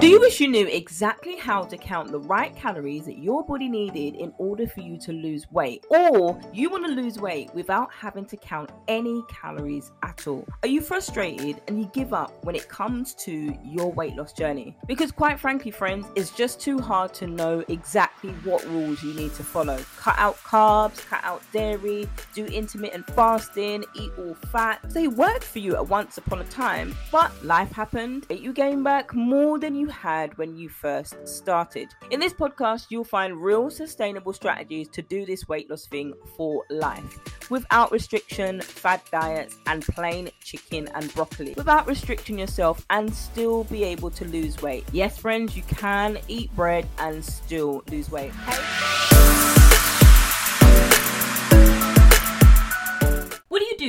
Do you wish you knew exactly how to count the right calories that your body needed in order for you to lose weight? Or you want to lose weight without having to count any calories at all? Are you frustrated and you give up when it comes to your weight loss journey? Because, quite frankly, friends, it's just too hard to know exactly what rules you need to follow. Cut out carbs, cut out dairy, do intermittent fasting, eat all fat. They worked for you at once upon a time, but life happened, you gain back more than you had when you first started. In this podcast, you'll find real sustainable strategies to do this weight loss thing for life without restriction, fad diets, and plain chicken and broccoli. Without restricting yourself and still be able to lose weight. Yes, friends, you can eat bread and still lose weight. Hey.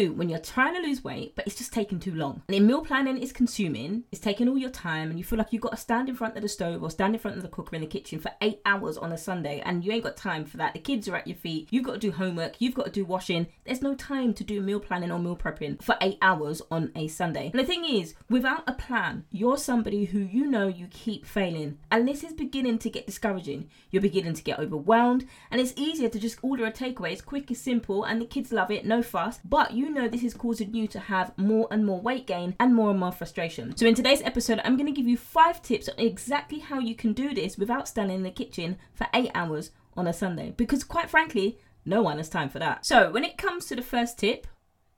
When you're trying to lose weight, but it's just taking too long? And in meal planning, it's consuming, it's taking all your time, and you feel like you've got to stand in front of the stove or stand in front of the cooker in the kitchen for eight hours on a Sunday, and you ain't got time for that. The kids are at your feet, you've got to do homework, you've got to do washing. There's no time to do meal planning or meal prepping for eight hours on a Sunday. And the thing is, without a plan, you're somebody who you know you keep failing, and this is beginning to get discouraging. You're beginning to get overwhelmed, and it's easier to just order a takeaway. It's quick, it's simple, and the kids love it, no fuss but you know this is causing you to have more and more weight gain and more and more frustration. So, in today's episode, I'm going to give you five tips on exactly how you can do this without standing in the kitchen for eight hours on a Sunday. Because, quite frankly, no one has time for that. So, when it comes to the first tip,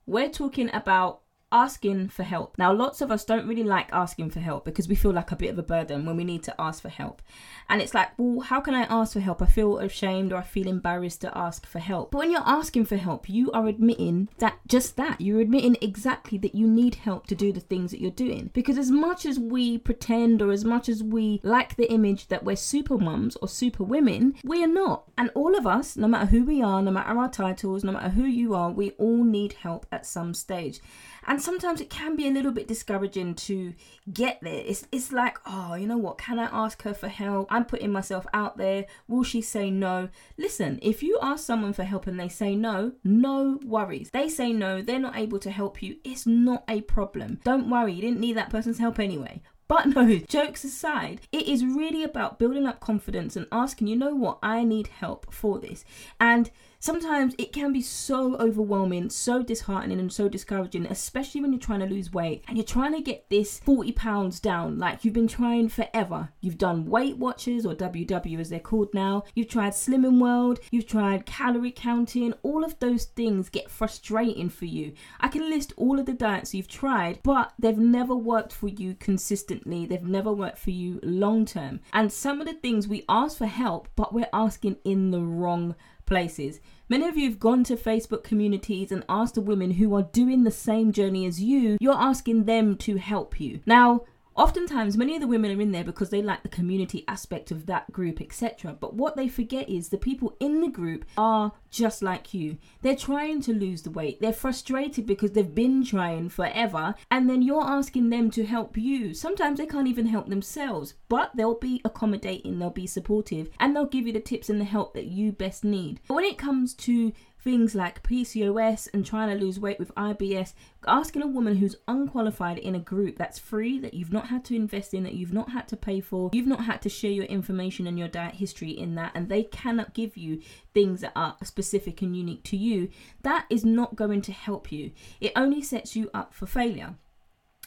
we're talking about asking for help. Now, lots of us don't really like asking for help because we feel like a bit of a burden when we need to ask for help. And it's like, well, how can I ask for help? I feel ashamed or I feel embarrassed to ask for help. But when you're asking for help, you are admitting that just that. You're admitting exactly that you need help to do the things that you're doing. Because as much as we pretend or as much as we like the image that we're super mums or super women, we are not. And all of us, no matter who we are, no matter our titles, no matter who you are, we all need help at some stage. And sometimes it can be a little bit discouraging to get there. It's it's like, oh, you know what? Can I ask her for help? I'm putting myself out there. Will she say no? Listen, if you ask someone for help and they say no, no worries. They say no, they're not able to help you. It's not a problem. Don't worry, you didn't need that person's help anyway. But no, jokes aside, it is really about building up confidence and asking, you know what, I need help for this. And sometimes it can be so overwhelming, so disheartening, and so discouraging, especially when you're trying to lose weight and you're trying to get this 40 pounds down like you've been trying forever. You've done Weight Watchers or WW as they're called now, you've tried Slimming World, you've tried calorie counting, all of those things get frustrating for you. I can list all of the diets you've tried, but they've never worked for you consistently, they've never worked for you long term. And some of the things we ask for help, but we're asking in the wrong places. Many of you have gone to Facebook communities and asked the women who are doing the same journey as you, you're asking them to help you. Now, Oftentimes, many of the women are in there because they like the community aspect of that group, etc. But what they forget is the people in the group are just like you. They're trying to lose the weight. They're frustrated because they've been trying forever, and then you're asking them to help you. Sometimes they can't even help themselves, but they'll be accommodating, they'll be supportive, and they'll give you the tips and the help that you best need. But when it comes to things like PCOS and trying to lose weight with IBS, asking a woman who's unqualified in a group that's free, that you've not had to invest in, that you've not had to pay for, you've not had to share your information and your diet history in that, and they cannot give you things that are specific and unique to you, that is not going to help you. It only sets you up for failure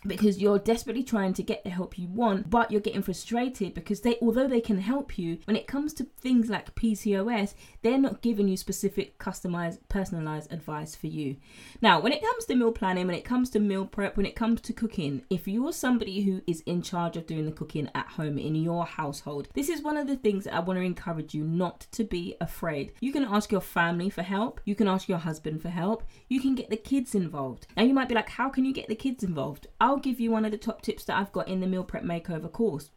because you're desperately trying to get the help you want but you're getting frustrated because they although they can help you when it comes to things like PCOS they're not giving you specific customized personalized advice for you. Now when it comes to meal planning when it comes to meal prep when it comes to cooking if you're somebody who is in charge of doing the cooking at home in your household this is one of the things that I want to encourage you not to be afraid. You can ask your family for help. You can ask your husband for help. You can get the kids involved. Now you might be like how can you get the kids involved I'll give you one of the top tips that I've got in the meal prep makeover course.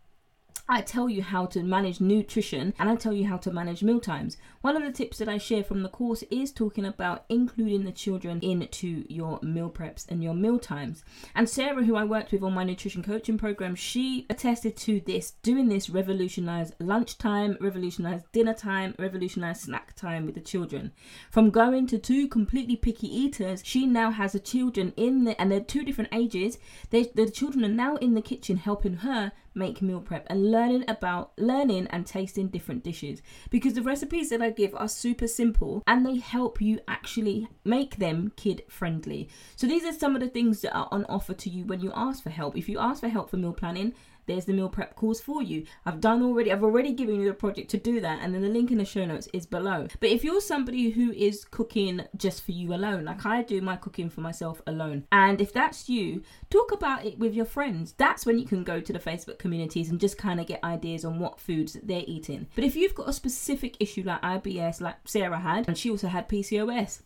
I tell you how to manage nutrition and I tell you how to manage meal times. One of the tips that I share from the course is talking about including the children into your meal preps and your meal times. And Sarah, who I worked with on my nutrition coaching program, she attested to this. Doing this revolutionized lunchtime, revolutionized dinner time, revolutionized snack time with the children. From going to two completely picky eaters, she now has the children in the and they're two different ages. They, the children are now in the kitchen helping her make meal prep and learning about learning and tasting different dishes because the recipes that I give are super simple and they help you actually make them kid friendly. So these are some of the things that are on offer to you when you ask for help. If you ask for help for meal planning, there's the meal prep course for you. I've done already, I've already given you the project to do that, and then the link in the show notes is below. But if you're somebody who is cooking just for you alone, like I do my cooking for myself alone, and if that's you, talk about it with your friends. That's when you can go to the Facebook communities and just kind of get ideas on what foods they're eating. But if you've got a specific issue like IBS, like Sarah had, and she also had PCOS,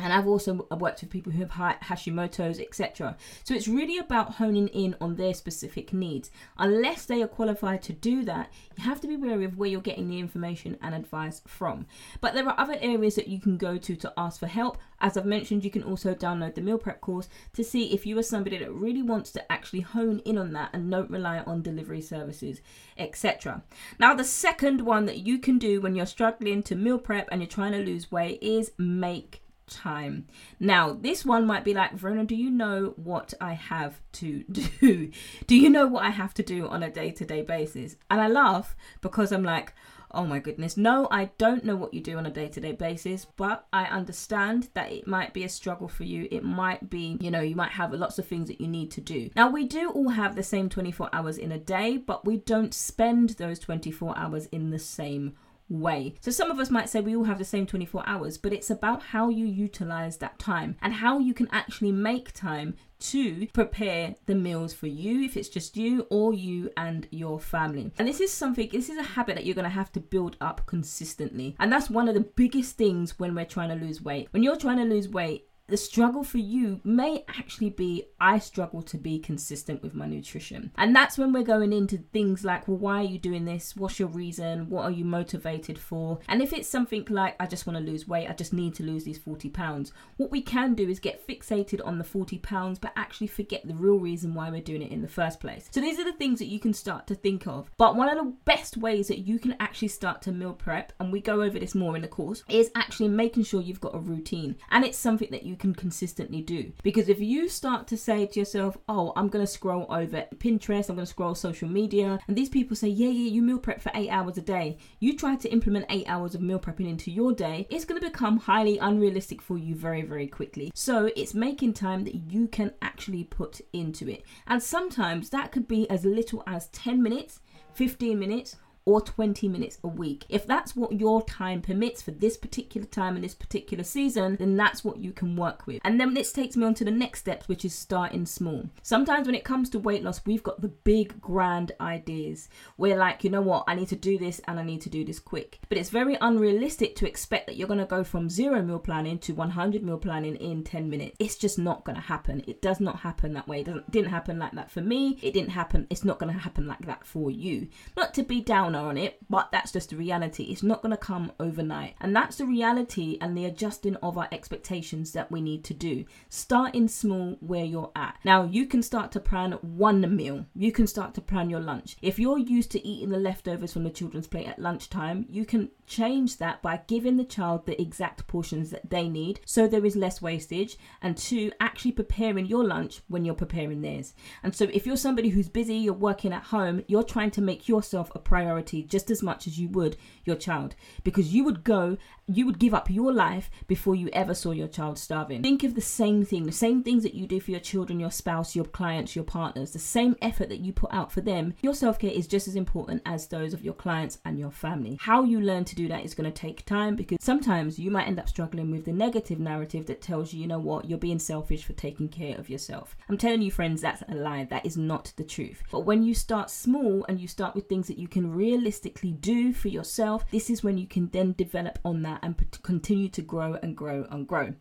and I've also worked with people who have Hashimoto's, etc. So it's really about honing in on their specific needs. Unless they are qualified to do that, you have to be wary of where you're getting the information and advice from. But there are other areas that you can go to to ask for help. As I've mentioned, you can also download the meal prep course to see if you are somebody that really wants to actually hone in on that and don't rely on delivery services, etc. Now, the second one that you can do when you're struggling to meal prep and you're trying to lose weight is make time. Now, this one might be like, Verona, do you know what I have to do? do you know what I have to do on a day to day basis? And I laugh because I'm like, oh my goodness, no, I don't know what you do on a day to day basis, but I understand that it might be a struggle for you. It might be, you know, you might have lots of things that you need to do. Now, we do all have the same 24 hours in a day, but we don't spend those 24 hours in the same way. So some of us might say we all have the same 24 hours, but it's about how you utilize that time and how you can actually make time to prepare the meals for you if it's just you or you and your family. And this is something, this is a habit that you're going to have to build up consistently. And that's one of the biggest things when we're trying to lose weight. When you're trying to lose weight, the struggle for you may actually be I struggle to be consistent with my nutrition. And that's when we're going into things like, well, why are you doing this? What's your reason? What are you motivated for? And if it's something like, I just want to lose weight, I just need to lose these 40 pounds, what we can do is get fixated on the 40 pounds, but actually forget the real reason why we're doing it in the first place. So these are the things that you can start to think of. But one of the best ways that you can actually start to meal prep, and we go over this more in the course, is actually making sure you've got a routine. And it's something that you can consistently do. Because if you start to say to yourself, oh, I'm going to scroll over Pinterest, I'm going to scroll social media, and these people say, yeah, yeah, you meal prep for eight hours a day, you try to implement eight hours of meal prepping into your day, it's going to become highly unrealistic for you very, very quickly. So it's making time that you can actually put into it. And sometimes that could be as little as 10 minutes, 15 minutes, or 20 minutes a week. If that's what your time permits for this particular time and this particular season, then that's what you can work with. And then this takes me on to the next steps, which is starting small. Sometimes when it comes to weight loss, we've got the big grand ideas. We're like, you know what, I need to do this and I need to do this quick. But it's very unrealistic to expect that you're going to go from zero meal planning to 100 meal planning in 10 minutes. It's just not going to happen. It does not happen that way. It didn't happen like that for me. It didn't happen. It's not going to happen like that for you. Not to be down on it, but that's just the reality. It's not going to come overnight. And that's the reality and the adjusting of our expectations that we need to do. Starting small where you're at. Now, you can start to plan one meal, you can start to plan your lunch. If you're used to eating the leftovers from the children's plate at lunchtime, you can change that by giving the child the exact portions that they need so there is less wastage. And two, actually preparing your lunch when you're preparing theirs. And so, if you're somebody who's busy, you're working at home, you're trying to make yourself a priority priority just as much as you would your child. Because you would go you would give up your life before you ever saw your child starving. Think of the same thing the same things that you do for your children your spouse your clients your partners the same effort that you put out for them your self-care is just as important as those of your clients and your family. How you learn to do that is going to take time because sometimes you might end up struggling with the negative narrative that tells you you know what? You're being selfish for taking care of yourself. I'm telling you friends that's a lie. That is not the truth. But when you start small and you start with things that you can realistically do for yourself, this is when you can then develop on that and continue to grow and grow and grow.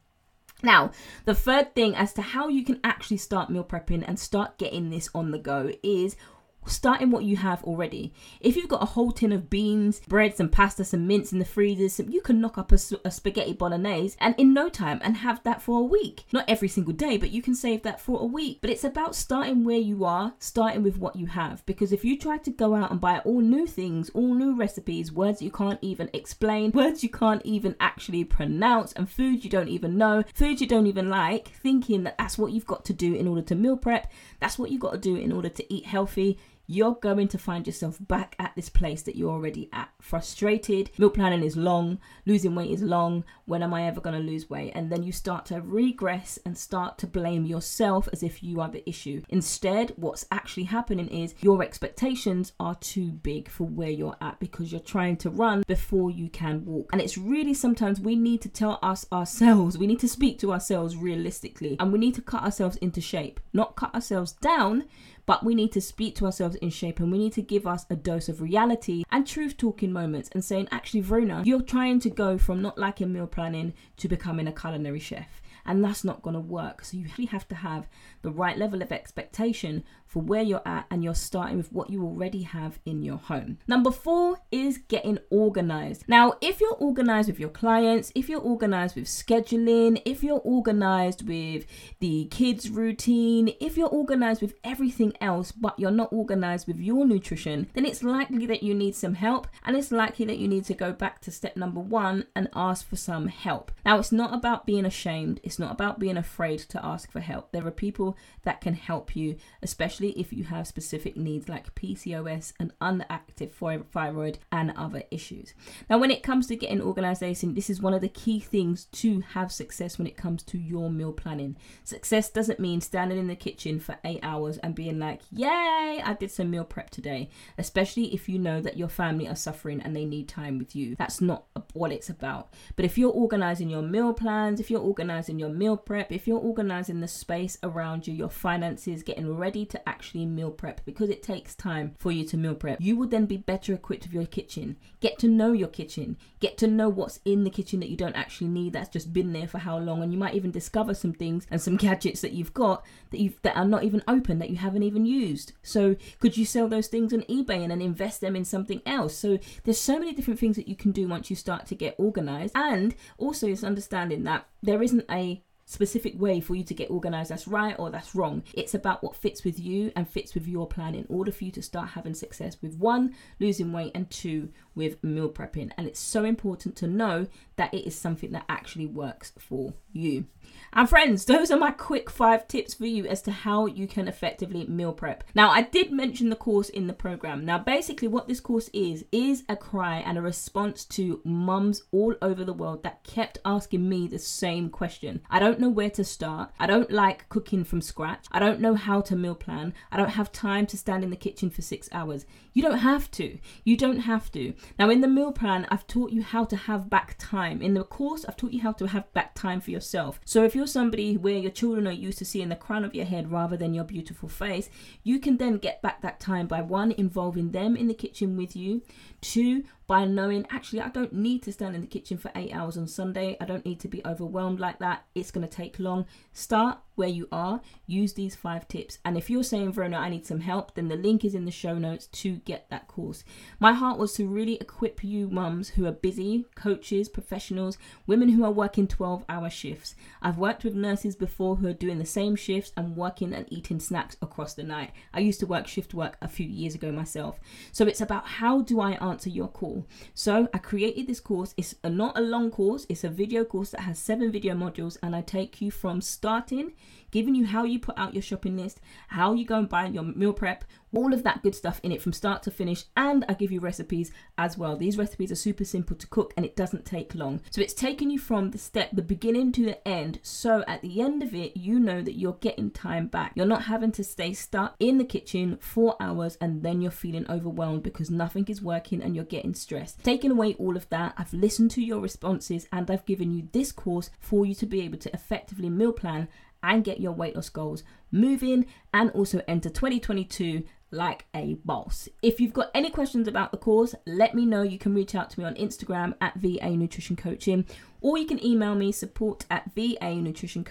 Now, the third thing as to how you can actually start meal prepping and start getting this on the go is starting what you have already. If you've got a whole tin of beans, breads, and pasta, some mince in the freezers, you can knock up a, a, spaghetti bolognese and in no time and have that for a week. Not every single day, but you can save that for a week. But it's about starting where you are, starting with what you have. Because if you try to go out and buy all new things, all new recipes, words you can't even explain, words you can't even actually pronounce, and food you don't even know, food you don't even like, thinking that that's what you've got to do in order to meal prep, that's what you've got to do in order to eat healthy you're going to find yourself back at this place that you're already at. Frustrated, meal planning is long, losing weight is long. When am I ever going to lose weight? And then you start to regress and start to blame yourself as if you are the issue. Instead, what's actually happening is your expectations are too big for where you're at because you're trying to run before you can walk. And it's really sometimes we need to tell us ourselves, we need to speak to ourselves realistically, and we need to cut ourselves into shape, not cut ourselves down, but we need to speak to ourselves in shape and we need to give us a dose of reality and truth talking moments and saying, actually, Verona, you're trying to go from not liking meal planning to becoming a culinary chef. And that's not going to work. So you really have to have the right level of expectation for where you're at and you're starting with what you already have in your home. Number four is getting organized. Now, if you're organized with your clients, if you're organized with scheduling, if you're organized with the kids' routine, if you're organized with everything else, but you're not organized with your nutrition, then it's likely that you need some help and it's likely that you need to go back to step number one and ask for some help. Now, it's not about being ashamed, it's not about being afraid to ask for help. There are people that can help you, especially if you have specific needs like PCOS and underactive thyroid and other issues. Now, when it comes to getting organization, this is one of the key things to have success when it comes to your meal planning. Success doesn't mean standing in the kitchen for eight hours and being like, Yay, I did some meal prep today, especially if you know that your family are suffering and they need time with you. That's not what it's about. But if you're organizing your meal plans, if you're organizing your meal prep, if you're organizing the space around you, your finances, getting ready to actually meal prep because it takes time for you to meal prep. You will then be better equipped with your kitchen. Get to know your kitchen. Get to know what's in the kitchen that you don't actually need that's just been there for how long and you might even discover some things and some gadgets that you've got that you that are not even open that you haven't even used. So could you sell those things on eBay and then invest them in something else? So there's so many different things that you can do once you start to get organized and also it's understanding that there isn't a specific way for you to get organized that's right or that's wrong. It's about what fits with you and fits with your plan in order for you to start having success with one, losing weight, and two, with meal prepping. And it's so important to know that it is something that actually works for you. And friends, those are my quick five tips for you as to how you can effectively meal prep. Now, I did mention the course in the program. Now, basically, what this course is, is a cry and a response to mums all over the world that kept asking me the same question. I don't know where to start. I don't like cooking from scratch. I don't know how to meal plan. I don't have time to stand in the kitchen for six hours. You don't have to. You don't have to. Now, in the meal plan, I've taught you how to have back time. In the course, I've taught you how to have back time for yourself. So if you're somebody where your children are used to seeing the crown of your head rather than your beautiful face, you can then get back that time by one, involving them in the kitchen with you, two, by knowing actually I don't need to stand in the kitchen for eight hours on Sunday. I don't need to be overwhelmed like that. It's going to take long. Start where you are. Use these five tips. And if you're saying, Verona, I need some help, then the link is in the show notes to get that course. My heart was to really equip you mums who are busy, coaches, professionals, women who are working 12 hour shifts. I've worked with nurses before who are doing the same shifts and working and eating snacks across the night. I used to work shift work a few years ago myself. So it's about how do I answer your call? So I created this course. It's a, not a long course, it's a video course that has seven video modules, and I take you from starting giving you how you put out your shopping list, how you go and buy your meal prep, all of that good stuff in it from start to finish. And I give you recipes as well. These recipes are super simple to cook and it doesn't take long. So it's taking you from the step, the beginning to the end. So at the end of it, you know that you're getting time back. You're not having to stay stuck in the kitchen for hours and then you're feeling overwhelmed because nothing is working and you're getting stressed. Taking away all of that, I've listened to your responses and I've given you this course for you to be able to effectively meal plan and get your weight loss goals moving and also enter 2022 like a boss. If you've got any questions about the course, let me know. You can reach out to me on Instagram at VA Nutrition Coaching or you can email me support at VA Nutrition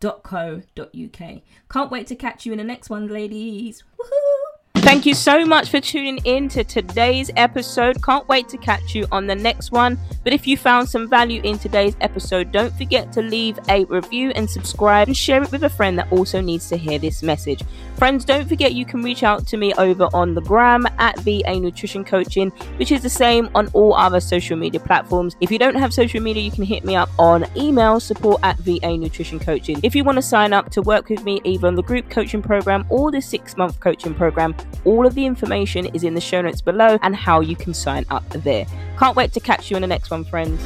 vanutritioncoaching.co.uk. Can't wait to catch you in the next one, ladies. Thank you so much for tuning in to today's episode. Can't wait to catch you on the next one. But if you found some value in today's episode, don't forget to leave a review and subscribe and share it with a friend that also needs to hear this message. Friends, don't forget you can reach out to me over on the gram at VA Nutrition Coaching, which is the same on all other social media platforms. If you don't have social media, you can hit me up on email support at VA Nutrition Coaching. If you want to sign up to work with me either on the group coaching program or the six month coaching program, All of the information is in the show notes below and how you can sign up there. Can't wait to catch you in the next one, friends.